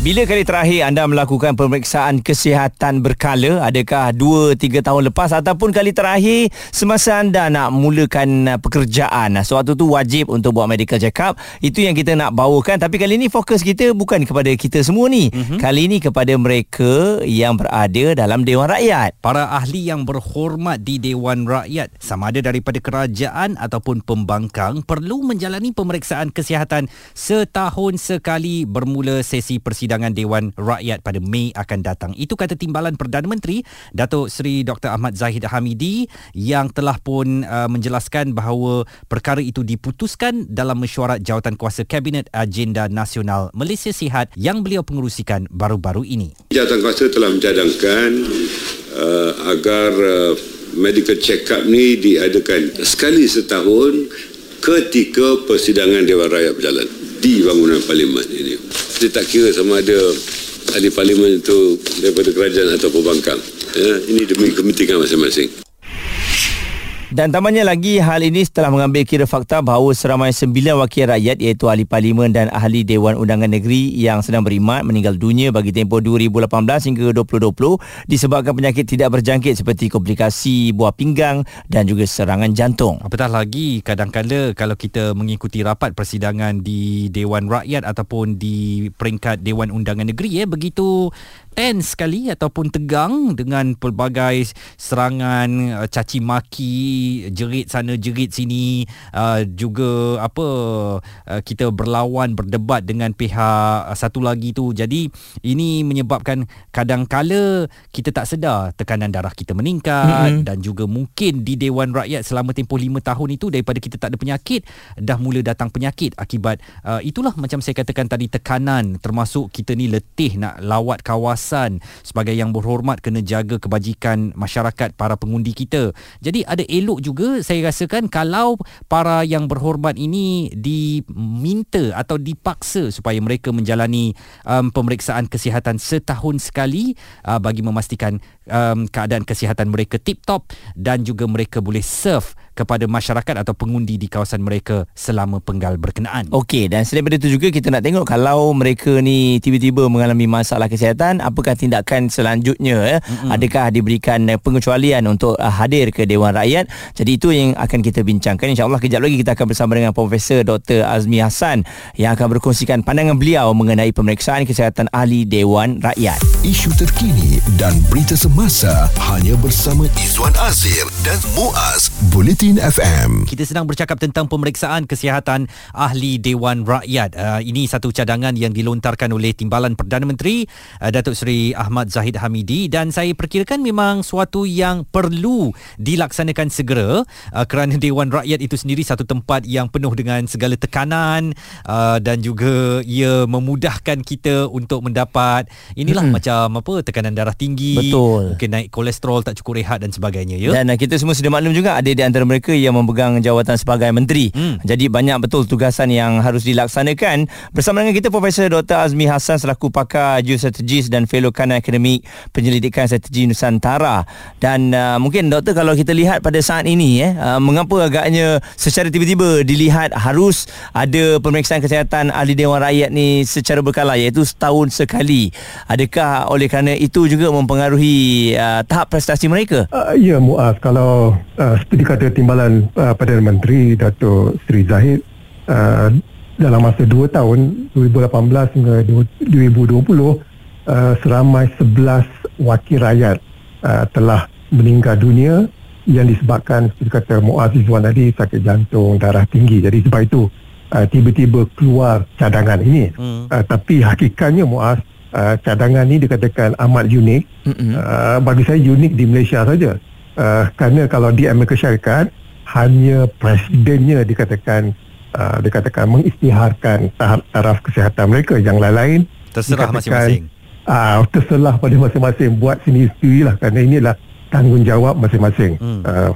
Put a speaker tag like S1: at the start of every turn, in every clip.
S1: Bila kali terakhir anda melakukan pemeriksaan kesihatan berkala? Adakah 2-3 tahun lepas ataupun kali terakhir semasa anda nak mulakan uh, pekerjaan? Sewaktu tu wajib untuk buat medical check up. Itu yang kita nak bawakan. Tapi kali ini fokus kita bukan kepada kita semua ni. Mm-hmm. Kali ini kepada mereka yang berada dalam Dewan Rakyat.
S2: Para ahli yang berhormat di Dewan Rakyat sama ada daripada kerajaan ataupun pembangkang perlu menjalani pemeriksaan kesihatan setahun sekali bermula sesi persidangan persidangan Dewan Rakyat pada Mei akan datang. Itu kata Timbalan Perdana Menteri Datuk Seri Dr. Ahmad Zahid Hamidi yang telah pun uh, menjelaskan bahawa perkara itu diputuskan dalam mesyuarat jawatan kuasa Kabinet Agenda Nasional Malaysia Sihat yang beliau pengerusikan baru-baru ini.
S3: Jawatan kuasa telah mencadangkan uh, agar uh, medical check-up ni diadakan sekali setahun ketika persidangan Dewan Rakyat berjalan di bangunan parlimen ini. Saya tak kira sama ada ahli parlimen itu daripada kerajaan atau pembangkang. Ya, ini demi kepentingan masing-masing.
S1: Dan tambahnya lagi hal ini setelah mengambil kira fakta bahawa seramai sembilan wakil rakyat iaitu ahli parlimen dan ahli Dewan Undangan Negeri yang sedang berimat meninggal dunia bagi tempoh 2018 hingga 2020 disebabkan penyakit tidak berjangkit seperti komplikasi buah pinggang dan juga serangan jantung.
S2: Apatah lagi kadang-kadang kalau kita mengikuti rapat persidangan di Dewan Rakyat ataupun di peringkat Dewan Undangan Negeri ya begitu tense sekali ataupun tegang dengan pelbagai serangan uh, caci maki jerit sana jerit sini uh, juga apa uh, kita berlawan berdebat dengan pihak satu lagi tu jadi ini menyebabkan kadang-kala kita tak sedar tekanan darah kita meningkat mm-hmm. dan juga mungkin di Dewan Rakyat selama tempoh 5 tahun itu daripada kita tak ada penyakit dah mula datang penyakit akibat uh, itulah macam saya katakan tadi tekanan termasuk kita ni letih nak lawat kawasan kawasan sebagai yang berhormat kena jaga kebajikan masyarakat para pengundi kita. Jadi ada elok juga saya rasakan kalau para yang berhormat ini diminta atau dipaksa supaya mereka menjalani um, pemeriksaan kesihatan setahun sekali uh, bagi memastikan um, keadaan kesihatan mereka tip top dan juga mereka boleh serve kepada masyarakat atau pengundi di kawasan mereka selama penggal berkenaan.
S1: Okey dan selain daripada itu juga kita nak tengok kalau mereka ni tiba-tiba mengalami masalah kesihatan apakah tindakan selanjutnya ya? Mm-hmm. adakah diberikan pengecualian untuk uh, hadir ke Dewan Rakyat. Jadi itu yang akan kita bincangkan insya-Allah kejap lagi kita akan bersama dengan Profesor Dr Azmi Hassan yang akan berkongsikan pandangan beliau mengenai pemeriksaan kesihatan ahli Dewan Rakyat.
S4: Isu terkini dan berita semasa hanya bersama Izwan Azir dan Muaz Bulletin Bulletin FM.
S2: Kita sedang bercakap tentang pemeriksaan kesihatan ahli Dewan Rakyat. Uh, ini satu cadangan yang dilontarkan oleh Timbalan Perdana Menteri uh, Datuk Seri Ahmad Zahid Hamidi dan saya perkirakan memang suatu yang perlu dilaksanakan segera uh, kerana Dewan Rakyat itu sendiri satu tempat yang penuh dengan segala tekanan uh, dan juga ia memudahkan kita untuk mendapat inilah hmm. macam apa tekanan darah tinggi,
S1: Betul.
S2: mungkin naik kolesterol tak cukup rehat dan sebagainya ya.
S1: Dan uh, kita semua sudah maklum juga ada di antara mereka yang memegang jawatan sebagai menteri. Hmm. Jadi banyak betul tugasan yang harus dilaksanakan. Bersama dengan kita Profesor Dr. Azmi Hassan selaku pakar geostrategis dan fellow kanan akademik penyelidikan strategi Nusantara. Dan uh, mungkin doktor kalau kita lihat pada saat ini eh uh, mengapa agaknya secara tiba-tiba dilihat harus ada pemeriksaan kesihatan ahli Dewan Rakyat ni secara berkala iaitu setahun sekali. Adakah oleh kerana itu juga mempengaruhi uh, tahap prestasi mereka?
S5: Uh, ya Muaz kalau uh, seperti kata Timbalan uh, Perdana Menteri Dato' Sri Zahid uh, dalam masa 2 tahun 2018 hingga 2020 uh, seramai 11 wakil rakyat uh, telah meninggal dunia yang disebabkan seperti kata Muaz Izzuan tadi sakit jantung darah tinggi jadi sebab itu uh, tiba-tiba keluar cadangan ini hmm. uh, tapi hakikatnya Muaz uh, cadangan ini dikatakan amat unik hmm. uh, bagi saya unik di Malaysia saja uh, kerana kalau di Amerika Syarikat hanya presidennya dikatakan uh, dikatakan mengisytiharkan tahap taraf kesihatan mereka. Yang lain-lain
S2: terserah masing-masing.
S5: uh, terserah pada masing-masing. Buat sendiri lah kerana inilah tanggungjawab masing-masing. Hmm. uh,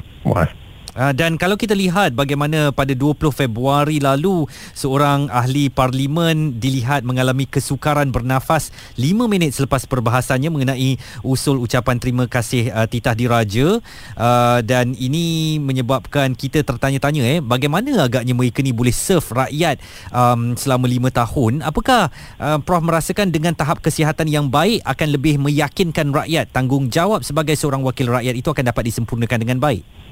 S2: Uh, dan kalau kita lihat bagaimana pada 20 Februari lalu seorang ahli parlimen dilihat mengalami kesukaran bernafas 5 minit selepas perbahasannya mengenai usul ucapan terima kasih uh, titah diraja. Uh, dan ini menyebabkan kita tertanya-tanya eh bagaimana agaknya mereka ni boleh serve rakyat um, selama 5 tahun? Apakah uh, prof merasakan dengan tahap kesihatan yang baik akan lebih meyakinkan rakyat tanggungjawab sebagai seorang wakil rakyat? Itu akan dapat disempurnakan dengan baik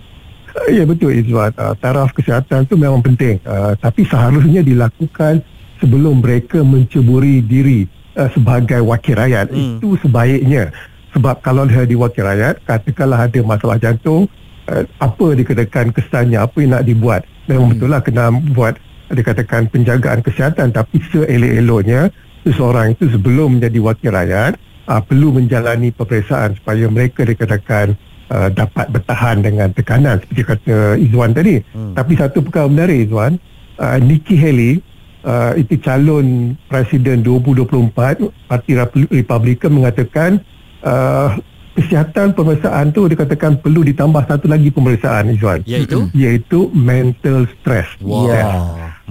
S5: Ya betul Izwan. Uh, taraf kesihatan tu memang penting. Uh, tapi seharusnya dilakukan sebelum mereka menceburi diri uh, sebagai wakil rakyat. Hmm. Itu sebaiknya. Sebab kalau dia di wakil rakyat, katakanlah ada masalah jantung, uh, apa dikatakan kesannya, apa yang nak dibuat. Memang hmm. betul lah kena buat dikatakan penjagaan kesihatan. Tapi seelok-eloknya, seseorang itu sebelum menjadi wakil rakyat, uh, perlu menjalani peperiksaan supaya mereka dikatakan uh, dapat bertahan dengan tekanan seperti kata Izwan tadi. Hmm. Tapi satu perkara menarik Izwan, uh, Nikki Haley uh, itu calon presiden 2024 Parti Republikan mengatakan uh, kesihatan pemeriksaan tu dikatakan perlu ditambah satu lagi pemeriksaan Izwan.
S2: Iaitu?
S5: Iaitu mental stress.
S2: Wow.
S5: Yeah.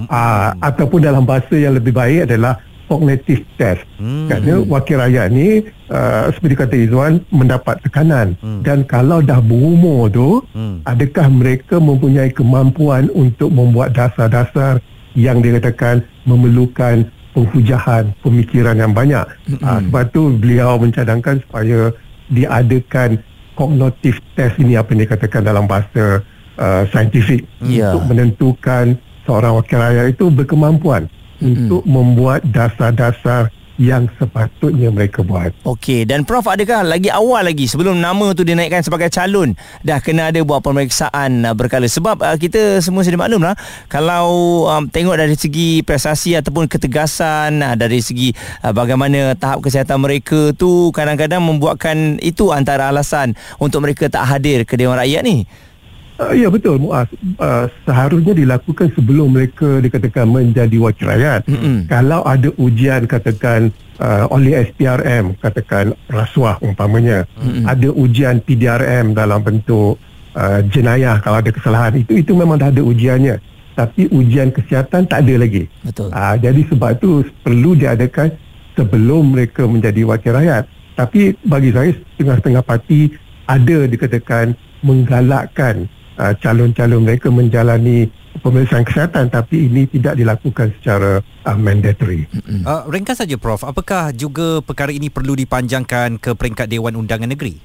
S5: Uh, ataupun dalam bahasa yang lebih baik adalah cognitive test. Hmm. Kerana wakil rakyat ni uh, seperti kata Izwan mendapat tekanan hmm. dan kalau dah berumur tu hmm. adakah mereka mempunyai kemampuan untuk membuat dasar-dasar yang dikatakan memerlukan penghujahan pemikiran yang banyak. Hmm. Uh, sebab tu beliau mencadangkan supaya diadakan cognitive test ini apa yang dikatakan dalam bahasa uh, saintifik yeah. untuk menentukan seorang wakil rakyat itu berkemampuan untuk membuat dasar-dasar yang sepatutnya mereka buat.
S1: Okey, dan Prof adakah lagi awal lagi sebelum nama tu dinaikkan sebagai calon dah kena ada buat pemeriksaan uh, berkala sebab uh, kita semua sedia maklum lah kalau um, tengok dari segi prestasi ataupun ketegasan uh, dari segi uh, bagaimana tahap kesihatan mereka tu kadang-kadang membuatkan itu antara alasan untuk mereka tak hadir ke Dewan Rakyat ni.
S5: Uh, ya betul Muaz. Uh, seharusnya dilakukan sebelum mereka dikatakan menjadi wakil rakyat. Mm-hmm. Kalau ada ujian katakan uh, oleh SPRM katakan rasuah umpamanya, mm-hmm. ada ujian PDRM dalam bentuk uh, jenayah kalau ada kesalahan itu itu memang dah ada ujiannya. Tapi ujian kesihatan tak ada lagi.
S1: Betul.
S5: Uh, jadi sebab itu perlu diadakan sebelum mereka menjadi wakil rakyat. Tapi bagi saya setengah-setengah parti ada dikatakan menggalakkan uh, calon-calon mereka menjalani pemeriksaan kesihatan tapi ini tidak dilakukan secara uh, mandatory.
S2: Uh, ringkas saja Prof, apakah juga perkara ini perlu dipanjangkan ke peringkat Dewan Undangan Negeri?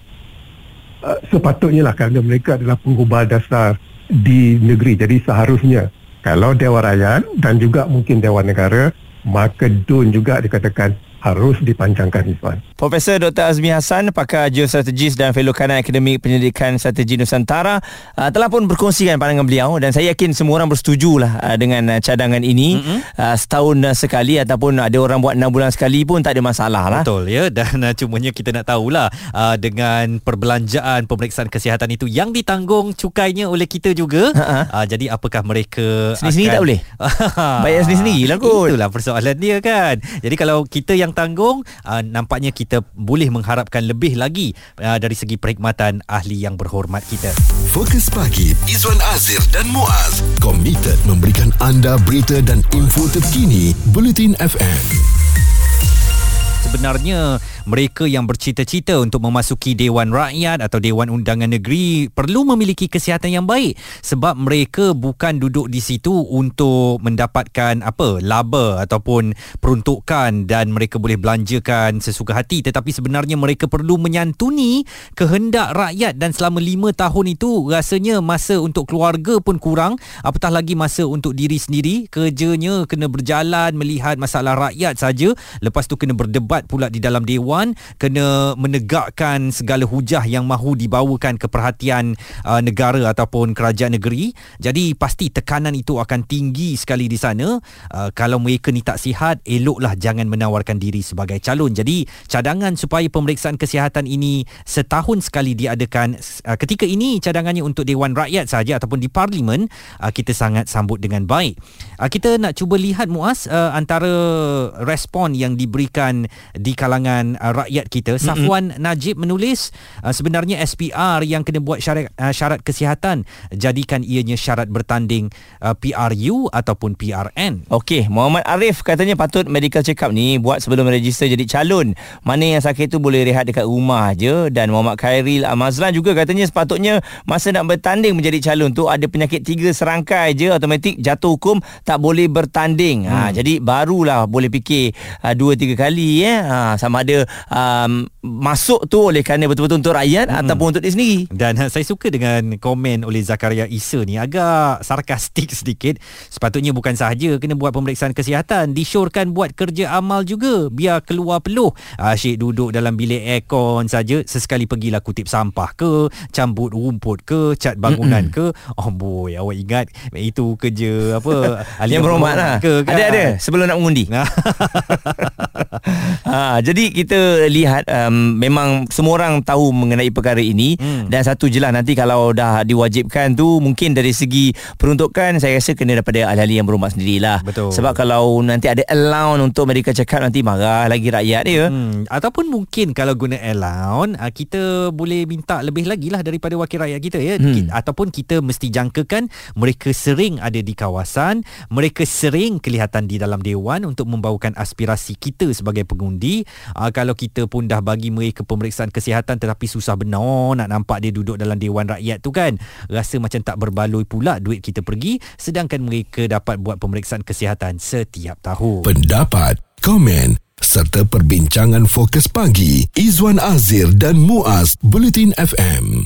S5: Uh, sepatutnya lah kerana mereka adalah penggubal dasar di negeri. Jadi seharusnya kalau Dewan Rakyat dan juga mungkin Dewan Negara maka DUN juga dikatakan harus dipanjangkan Izwan.
S1: Profesor Dr. Azmi Hassan, pakar geostrategis dan fellow kanan akademik penyelidikan strategi Nusantara uh, telah pun berkongsikan pandangan beliau dan saya yakin semua orang bersetuju lah uh, dengan uh, cadangan ini mm-hmm. uh, setahun uh, sekali ataupun ada orang buat 6 bulan sekali pun tak ada masalah lah.
S2: Betul ya dan uh, cumanya kita nak tahulah uh, dengan perbelanjaan pemeriksaan kesihatan itu yang ditanggung cukainya oleh kita juga uh, jadi apakah mereka
S1: sendiri-sendiri akan... tak boleh? Bayar sendiri-sendiri lah kot.
S2: Itulah persoalan dia kan. Jadi kalau kita yang tanggung uh, nampaknya kita kita boleh mengharapkan lebih lagi uh, dari segi perkhidmatan ahli yang berhormat kita.
S4: Fokus pagi Izwan Azir dan Muaz komited memberikan anda berita dan info terkini Bulletin FM.
S2: Sebenarnya mereka yang bercita-cita untuk memasuki Dewan Rakyat atau Dewan Undangan Negeri perlu memiliki kesihatan yang baik sebab mereka bukan duduk di situ untuk mendapatkan apa laba ataupun peruntukan dan mereka boleh belanjakan sesuka hati. Tetapi sebenarnya mereka perlu menyantuni kehendak rakyat dan selama lima tahun itu rasanya masa untuk keluarga pun kurang. Apatah lagi masa untuk diri sendiri kerjanya kena berjalan melihat masalah rakyat saja. Lepas tu kena berdebat pula di dalam dewan Dewan kena menegakkan segala hujah yang mahu dibawakan ke perhatian uh, negara ataupun kerajaan negeri. Jadi pasti tekanan itu akan tinggi sekali di sana. Uh, kalau mereka ni tak sihat, eloklah jangan menawarkan diri sebagai calon. Jadi cadangan supaya pemeriksaan kesihatan ini setahun sekali diadakan uh, ketika ini cadangannya untuk Dewan Rakyat saja ataupun di Parlimen uh, kita sangat sambut dengan baik. Uh, kita nak cuba lihat Muaz uh, antara respon yang diberikan di kalangan uh, uh, rakyat kita. Safwan mm-hmm. Najib menulis uh, sebenarnya SPR yang kena buat syarat uh, syarat kesihatan jadikan ianya syarat bertanding uh, PRU ataupun PRN.
S1: Okey, Muhammad Arif katanya patut medical check up ni buat sebelum register jadi calon. Mana yang sakit tu boleh rehat dekat rumah je dan Muhammad Khairil Amazlan juga katanya sepatutnya masa nak bertanding menjadi calon tu ada penyakit tiga serangkai je automatik jatuh hukum tak boleh bertanding. Ha, hmm. Ha jadi barulah boleh fikir uh, dua tiga kali ya. Ha sama ada um, masuk tu oleh kerana betul-betul untuk rakyat hmm. ataupun untuk diri sendiri.
S2: Dan uh, saya suka dengan komen oleh Zakaria Isa ni agak sarkastik sedikit. Sepatutnya bukan sahaja kena buat pemeriksaan kesihatan, disyorkan buat kerja amal juga biar keluar peluh. Asyik duduk dalam bilik aircon saja sesekali pergilah kutip sampah ke, cambut rumput ke, cat bangunan Mm-mm. ke. Oh boy, awak ingat itu kerja apa?
S1: Yang berhormat lah. Ke, kan? Ada ada sebelum nak mengundi. Ha, jadi kita lihat um, memang semua orang tahu mengenai perkara ini hmm. dan satu je lah nanti kalau dah diwajibkan tu mungkin dari segi peruntukan saya rasa kena daripada ahli-ahli yang berhormat sendirilah.
S2: Betul.
S1: Sebab kalau nanti ada allowance untuk check up nanti marah lagi rakyat dia.
S2: Hmm. Ataupun mungkin kalau guna allowance ah, kita boleh minta lebih lagi lah daripada wakil rakyat kita ya. Hmm. Ataupun kita mesti jangkakan mereka sering ada di kawasan, mereka sering kelihatan di dalam dewan untuk membawakan aspirasi kita sebagai pengundi. Uh, kalau kita pun dah bagi mereka pemeriksaan kesihatan tetapi susah benar nak nampak dia duduk dalam dewan rakyat tu kan. Rasa macam tak berbaloi pula duit kita pergi sedangkan mereka dapat buat pemeriksaan kesihatan setiap tahun.
S4: Pendapat, komen serta perbincangan fokus pagi Izwan Azir dan Muaz Bulletin FM.